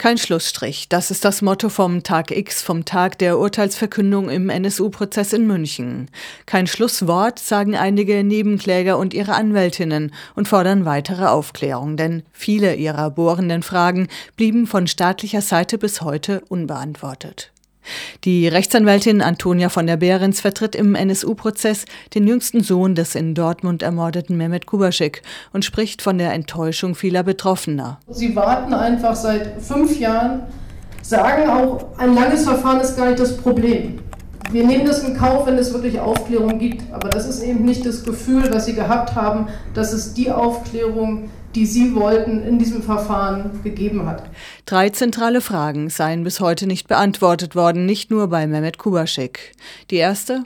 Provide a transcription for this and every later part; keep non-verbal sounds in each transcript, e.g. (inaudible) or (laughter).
Kein Schlussstrich, das ist das Motto vom Tag X, vom Tag der Urteilsverkündung im NSU-Prozess in München. Kein Schlusswort, sagen einige Nebenkläger und ihre Anwältinnen und fordern weitere Aufklärung, denn viele ihrer bohrenden Fragen blieben von staatlicher Seite bis heute unbeantwortet. Die Rechtsanwältin Antonia von der Behrens vertritt im NSU-Prozess den jüngsten Sohn des in Dortmund ermordeten Mehmet Kubaschik und spricht von der Enttäuschung vieler Betroffener. Sie warten einfach seit fünf Jahren, sagen auch, ein langes Verfahren ist gar nicht das Problem. Wir nehmen das in Kauf, wenn es wirklich Aufklärung gibt. Aber das ist eben nicht das Gefühl, was Sie gehabt haben, dass es die Aufklärung die Sie wollten, in diesem Verfahren gegeben hat. Drei zentrale Fragen seien bis heute nicht beantwortet worden, nicht nur bei Mehmet Kubaschik. Die erste,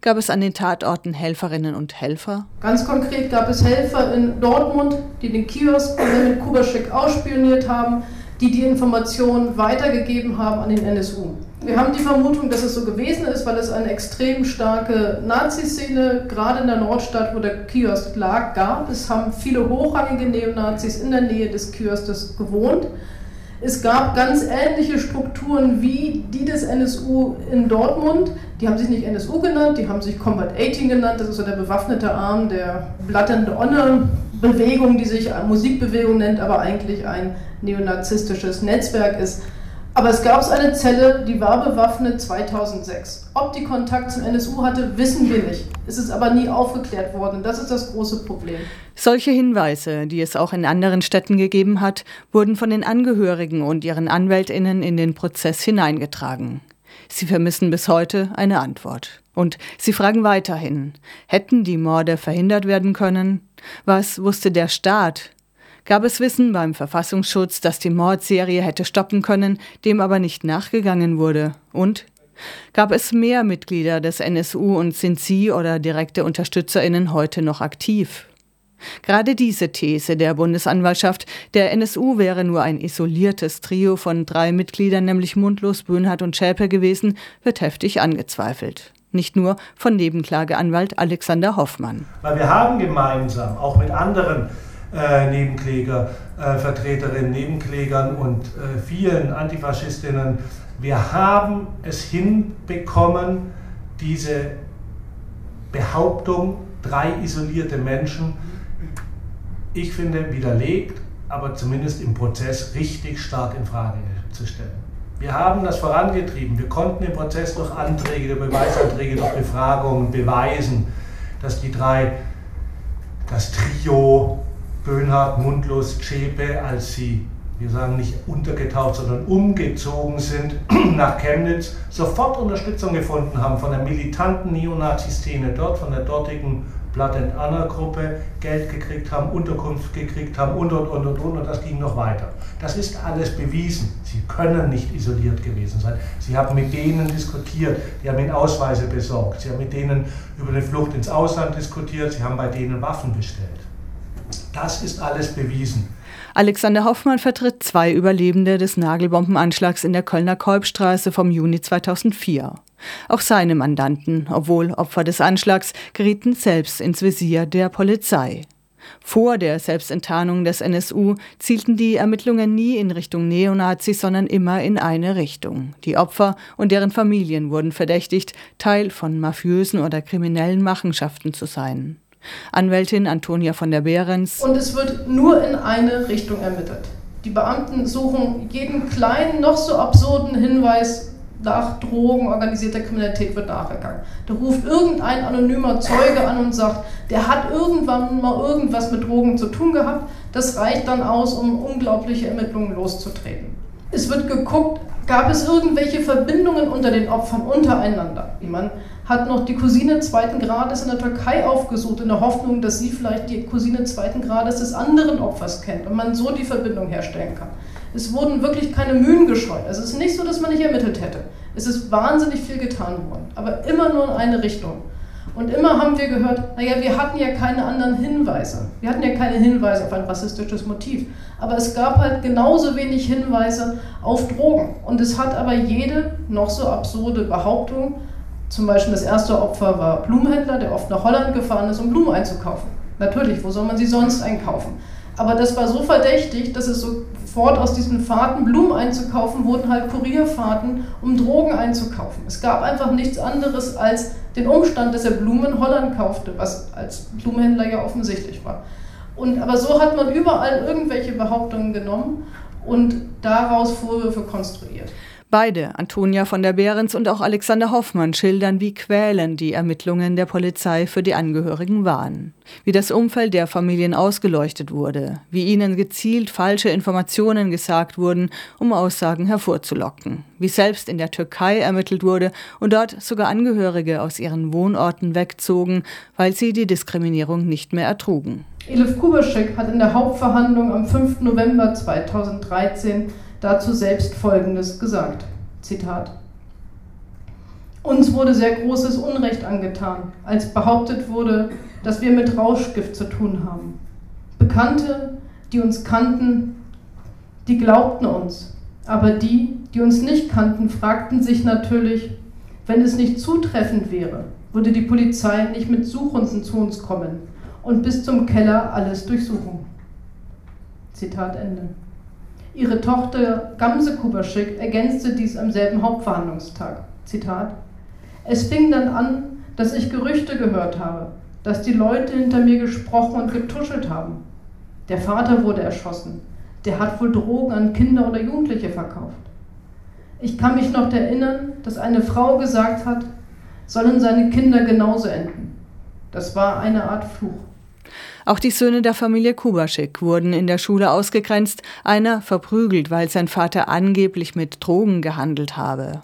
Gab es an den Tatorten Helferinnen und Helfer? Ganz konkret gab es Helfer in Dortmund, die den Kiosk von Mehmet Kubaschik ausspioniert haben, die die Informationen weitergegeben haben an den NSU. Wir haben die Vermutung, dass es so gewesen ist, weil es eine extrem starke Nazi-Szene gerade in der Nordstadt, wo der Kiosk lag, gab. Es haben viele hochrangige Neonazis in der Nähe des Kiostes gewohnt. Es gab ganz ähnliche Strukturen wie die des NSU in Dortmund. Die haben sich nicht NSU genannt, die haben sich Combat 18 genannt. Das ist so der bewaffnete Arm der Blood and Honor Bewegung, die sich Musikbewegung nennt, aber eigentlich ein neonazistisches Netzwerk ist. Aber es gab eine Zelle, die war bewaffnet 2006. Ob die Kontakt zum NSU hatte, wissen wir nicht. Es ist aber nie aufgeklärt worden. Das ist das große Problem. Solche Hinweise, die es auch in anderen Städten gegeben hat, wurden von den Angehörigen und ihren Anwältinnen in den Prozess hineingetragen. Sie vermissen bis heute eine Antwort. Und sie fragen weiterhin, hätten die Morde verhindert werden können? Was wusste der Staat gab es Wissen beim Verfassungsschutz, dass die Mordserie hätte stoppen können, dem aber nicht nachgegangen wurde? Und gab es mehr Mitglieder des NSU und sind sie oder direkte Unterstützerinnen heute noch aktiv? Gerade diese These der Bundesanwaltschaft, der NSU wäre nur ein isoliertes Trio von drei Mitgliedern, nämlich Mundlos, Böhnhardt und Schäper gewesen, wird heftig angezweifelt. Nicht nur von Nebenklageanwalt Alexander Hoffmann. Weil wir haben gemeinsam, auch mit anderen äh, Nebenkläger, äh, Vertreterinnen, Nebenklägern und äh, vielen Antifaschistinnen. Wir haben es hinbekommen, diese Behauptung, drei isolierte Menschen, ich finde, widerlegt, aber zumindest im Prozess richtig stark in Frage zu stellen. Wir haben das vorangetrieben. Wir konnten im Prozess durch Anträge, durch Beweisanträge, durch Befragungen beweisen, dass die drei, das Trio Böhnhardt, Mundlos, Zschäpe, als sie, wir sagen nicht untergetaucht, sondern umgezogen sind (clears throat) nach Chemnitz, sofort Unterstützung gefunden haben von der militanten Neonazi-Szene dort, von der dortigen Blood and Honor Gruppe Geld gekriegt haben, Unterkunft gekriegt haben und und und und und und das ging noch weiter. Das ist alles bewiesen. Sie können nicht isoliert gewesen sein. Sie haben mit denen diskutiert, die haben ihnen Ausweise besorgt, sie haben mit denen über eine Flucht ins Ausland diskutiert, sie haben bei denen Waffen bestellt. Das ist alles bewiesen. Alexander Hoffmann vertritt zwei Überlebende des Nagelbombenanschlags in der Kölner Kolbstraße vom Juni 2004. Auch seine Mandanten, obwohl Opfer des Anschlags, gerieten selbst ins Visier der Polizei. Vor der Selbstenttarnung des NSU zielten die Ermittlungen nie in Richtung Neonazis, sondern immer in eine Richtung. Die Opfer und deren Familien wurden verdächtigt, Teil von mafiösen oder kriminellen Machenschaften zu sein. Anwältin Antonia von der Behrens. Und es wird nur in eine Richtung ermittelt. Die Beamten suchen jeden kleinen, noch so absurden Hinweis nach Drogen, organisierter Kriminalität wird nachgegangen. Da ruft irgendein anonymer Zeuge an und sagt, der hat irgendwann mal irgendwas mit Drogen zu tun gehabt. Das reicht dann aus, um unglaubliche Ermittlungen loszutreten. Es wird geguckt, gab es irgendwelche Verbindungen unter den Opfern untereinander. Man hat noch die Cousine zweiten Grades in der Türkei aufgesucht, in der Hoffnung, dass sie vielleicht die Cousine zweiten Grades des anderen Opfers kennt und man so die Verbindung herstellen kann. Es wurden wirklich keine Mühen gescheut. Also es ist nicht so, dass man nicht ermittelt hätte. Es ist wahnsinnig viel getan worden, aber immer nur in eine Richtung. Und immer haben wir gehört, naja, wir hatten ja keine anderen Hinweise. Wir hatten ja keine Hinweise auf ein rassistisches Motiv. Aber es gab halt genauso wenig Hinweise auf Drogen. Und es hat aber jede noch so absurde Behauptung, zum Beispiel das erste Opfer war Blumenhändler, der oft nach Holland gefahren ist, um Blumen einzukaufen. Natürlich, wo soll man sie sonst einkaufen? Aber das war so verdächtig, dass es so fort aus diesen Fahrten, Blumen einzukaufen, wurden halt Kurierfahrten, um Drogen einzukaufen. Es gab einfach nichts anderes als den Umstand, dass er Blumen in Holland kaufte, was als Blumenhändler ja offensichtlich war. Und, aber so hat man überall irgendwelche Behauptungen genommen und daraus Vorwürfe konstruiert. Beide, Antonia von der Behrens und auch Alexander Hoffmann, schildern, wie quälend die Ermittlungen der Polizei für die Angehörigen waren. Wie das Umfeld der Familien ausgeleuchtet wurde, wie ihnen gezielt falsche Informationen gesagt wurden, um Aussagen hervorzulocken. Wie selbst in der Türkei ermittelt wurde und dort sogar Angehörige aus ihren Wohnorten wegzogen, weil sie die Diskriminierung nicht mehr ertrugen. Elif Kubaschek hat in der Hauptverhandlung am 5. November 2013 dazu selbst Folgendes gesagt. Zitat. Uns wurde sehr großes Unrecht angetan, als behauptet wurde, dass wir mit Rauschgift zu tun haben. Bekannte, die uns kannten, die glaubten uns, aber die, die uns nicht kannten, fragten sich natürlich, wenn es nicht zutreffend wäre, würde die Polizei nicht mit Suchhunden zu uns kommen und bis zum Keller alles durchsuchen. Zitat Ende. Ihre Tochter Gamse Kubaschik ergänzte dies am selben Hauptverhandlungstag. Zitat: Es fing dann an, dass ich Gerüchte gehört habe, dass die Leute hinter mir gesprochen und getuschelt haben. Der Vater wurde erschossen. Der hat wohl Drogen an Kinder oder Jugendliche verkauft. Ich kann mich noch erinnern, dass eine Frau gesagt hat, sollen seine Kinder genauso enden. Das war eine Art Fluch. Auch die Söhne der Familie Kubaschik wurden in der Schule ausgegrenzt, einer verprügelt, weil sein Vater angeblich mit Drogen gehandelt habe.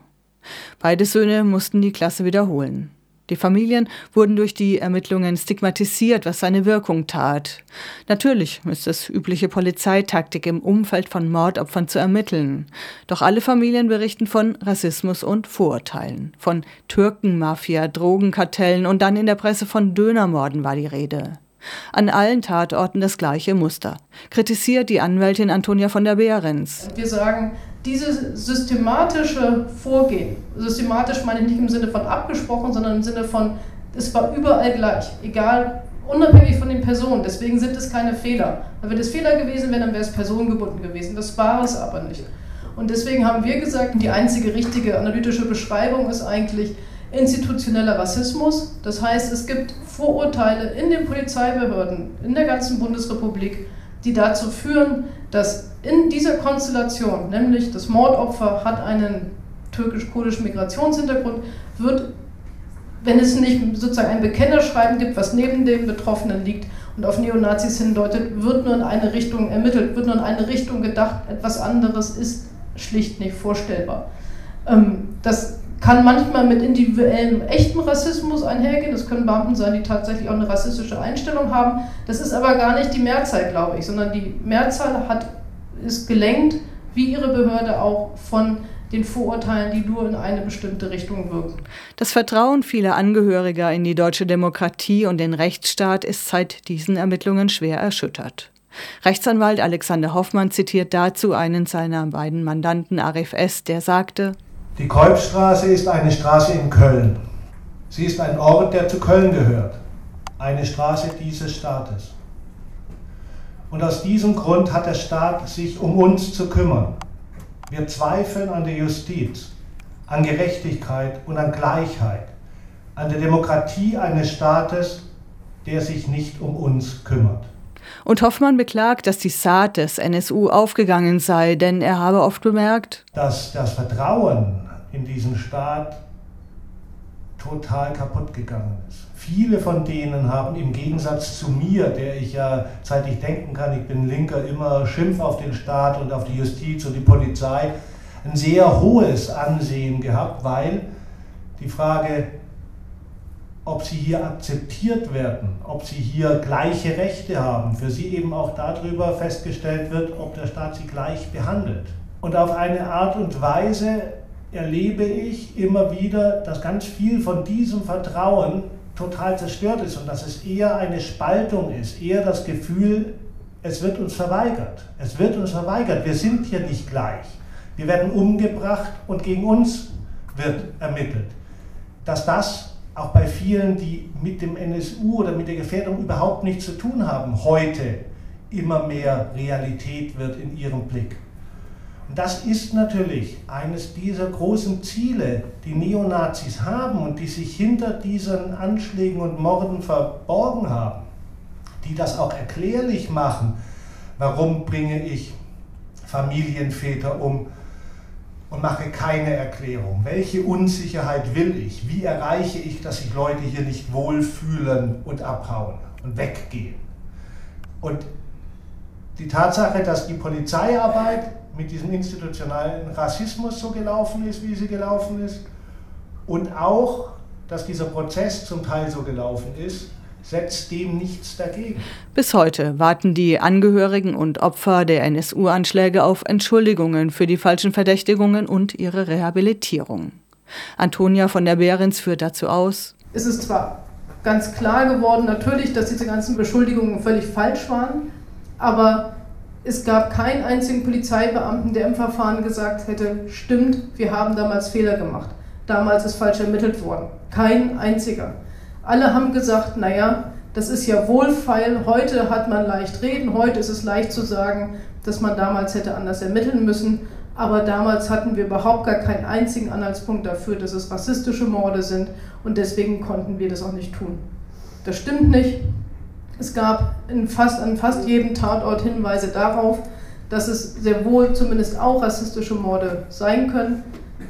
Beide Söhne mussten die Klasse wiederholen. Die Familien wurden durch die Ermittlungen stigmatisiert, was seine Wirkung tat. Natürlich ist es übliche Polizeitaktik, im Umfeld von Mordopfern zu ermitteln. Doch alle Familien berichten von Rassismus und Vorurteilen, von Türkenmafia, Drogenkartellen und dann in der Presse von Dönermorden war die Rede. An allen Tatorten das gleiche Muster. Kritisiert die Anwältin Antonia von der Behrens. Wir sagen, dieses systematische Vorgehen, systematisch meine ich nicht im Sinne von abgesprochen, sondern im Sinne von, es war überall gleich, egal, unabhängig von den Personen. Deswegen sind es keine Fehler. Wenn es Fehler gewesen wäre, dann wäre es personengebunden gewesen. Das war es aber nicht. Und deswegen haben wir gesagt, die einzige richtige analytische Beschreibung ist eigentlich, institutioneller Rassismus. Das heißt, es gibt Vorurteile in den Polizeibehörden in der ganzen Bundesrepublik, die dazu führen, dass in dieser Konstellation, nämlich das Mordopfer hat einen türkisch-kurdischen Migrationshintergrund, wird, wenn es nicht sozusagen ein Bekennerschreiben gibt, was neben dem Betroffenen liegt und auf Neonazis hindeutet, wird nur in eine Richtung ermittelt, wird nur in eine Richtung gedacht, etwas anderes ist schlicht nicht vorstellbar. Ähm, das kann manchmal mit individuellem echten Rassismus einhergehen. Das können Beamten sein, die tatsächlich auch eine rassistische Einstellung haben. Das ist aber gar nicht die Mehrzahl, glaube ich, sondern die Mehrzahl hat, ist gelenkt, wie ihre Behörde auch, von den Vorurteilen, die nur in eine bestimmte Richtung wirken. Das Vertrauen vieler Angehöriger in die deutsche Demokratie und den Rechtsstaat ist seit diesen Ermittlungen schwer erschüttert. Rechtsanwalt Alexander Hoffmann zitiert dazu einen seiner beiden Mandanten Arif S., der sagte, die Kolbstraße ist eine Straße in Köln. Sie ist ein Ort, der zu Köln gehört. Eine Straße dieses Staates. Und aus diesem Grund hat der Staat sich um uns zu kümmern. Wir zweifeln an der Justiz, an Gerechtigkeit und an Gleichheit, an der Demokratie eines Staates, der sich nicht um uns kümmert. Und Hoffmann beklagt, dass die Saat des NSU aufgegangen sei, denn er habe oft bemerkt, dass das Vertrauen in diesen Staat total kaputt gegangen ist. Viele von denen haben im Gegensatz zu mir, der ich ja seit denken kann, ich bin Linker, immer Schimpf auf den Staat und auf die Justiz und die Polizei, ein sehr hohes Ansehen gehabt, weil die Frage, ob sie hier akzeptiert werden, ob sie hier gleiche Rechte haben, für sie eben auch darüber festgestellt wird, ob der Staat sie gleich behandelt. Und auf eine Art und Weise erlebe ich immer wieder, dass ganz viel von diesem Vertrauen total zerstört ist und dass es eher eine Spaltung ist, eher das Gefühl, es wird uns verweigert. Es wird uns verweigert. Wir sind hier nicht gleich. Wir werden umgebracht und gegen uns wird ermittelt. Dass das auch bei vielen, die mit dem NSU oder mit der Gefährdung überhaupt nichts zu tun haben, heute immer mehr Realität wird in ihrem Blick. Und das ist natürlich eines dieser großen Ziele, die Neonazis haben und die sich hinter diesen Anschlägen und Morden verborgen haben, die das auch erklärlich machen. Warum bringe ich Familienväter um und mache keine Erklärung? Welche Unsicherheit will ich? Wie erreiche ich, dass sich Leute hier nicht wohlfühlen und abhauen und weggehen? Und die Tatsache, dass die Polizeiarbeit mit diesem institutionalen Rassismus so gelaufen ist, wie sie gelaufen ist, und auch, dass dieser Prozess zum Teil so gelaufen ist, setzt dem nichts dagegen. Bis heute warten die Angehörigen und Opfer der NSU-Anschläge auf Entschuldigungen für die falschen Verdächtigungen und ihre Rehabilitierung. Antonia von der Behrens führt dazu aus. Es ist zwar ganz klar geworden, natürlich, dass diese ganzen Beschuldigungen völlig falsch waren, aber es gab keinen einzigen Polizeibeamten, der im Verfahren gesagt hätte, stimmt, wir haben damals Fehler gemacht. Damals ist falsch ermittelt worden. Kein einziger. Alle haben gesagt, naja, das ist ja wohlfeil, heute hat man leicht reden, heute ist es leicht zu sagen, dass man damals hätte anders ermitteln müssen, aber damals hatten wir überhaupt gar keinen einzigen Anhaltspunkt dafür, dass es rassistische Morde sind und deswegen konnten wir das auch nicht tun. Das stimmt nicht. Es gab fast, an fast jedem Tatort Hinweise darauf, dass es sehr wohl zumindest auch rassistische Morde sein können.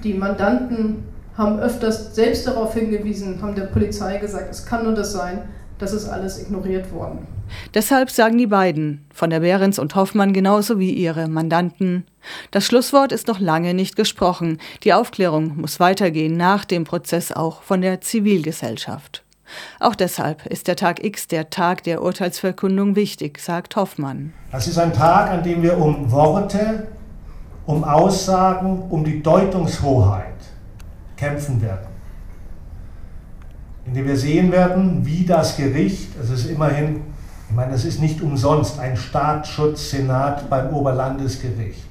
Die Mandanten haben öfters selbst darauf hingewiesen, haben der Polizei gesagt, es kann nur das sein. Das ist alles ignoriert worden. Deshalb sagen die beiden, von der Behrens und Hoffmann genauso wie ihre Mandanten, das Schlusswort ist noch lange nicht gesprochen. Die Aufklärung muss weitergehen nach dem Prozess auch von der Zivilgesellschaft. Auch deshalb ist der Tag X, der Tag der Urteilsverkündung, wichtig, sagt Hoffmann. Das ist ein Tag, an dem wir um Worte, um Aussagen, um die Deutungshoheit kämpfen werden. In dem wir sehen werden, wie das Gericht, es ist immerhin, ich meine, das ist nicht umsonst ein Staatsschutzsenat beim Oberlandesgericht.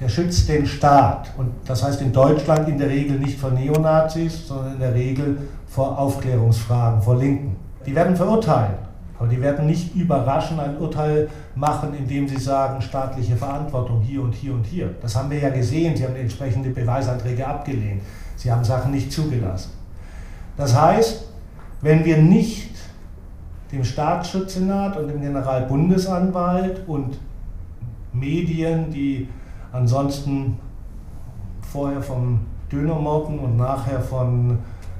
Der schützt den Staat und das heißt in Deutschland in der Regel nicht vor Neonazis, sondern in der Regel vor Aufklärungsfragen, vor Linken. Die werden verurteilen, aber die werden nicht überraschend ein Urteil machen, indem sie sagen, staatliche Verantwortung hier und hier und hier. Das haben wir ja gesehen, sie haben entsprechende Beweisanträge abgelehnt, sie haben Sachen nicht zugelassen. Das heißt, wenn wir nicht dem Staatsschutzsenat und dem Generalbundesanwalt und Medien, die ansonsten vorher vom Dönermorten und nachher von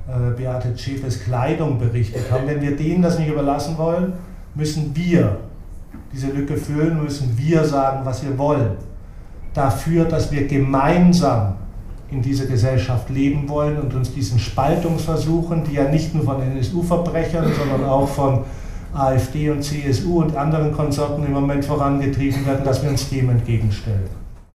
äh, Beate Schäfers Kleidung berichtet haben. Wenn wir denen das nicht überlassen wollen, müssen wir diese Lücke füllen, müssen wir sagen, was wir wollen. Dafür, dass wir gemeinsam in dieser Gesellschaft leben wollen und uns diesen Spaltungsversuchen, die ja nicht nur von NSU-Verbrechern, sondern auch von AfD und CSU und anderen Konsorten im Moment vorangetrieben werden, dass wir uns dem entgegenstellen.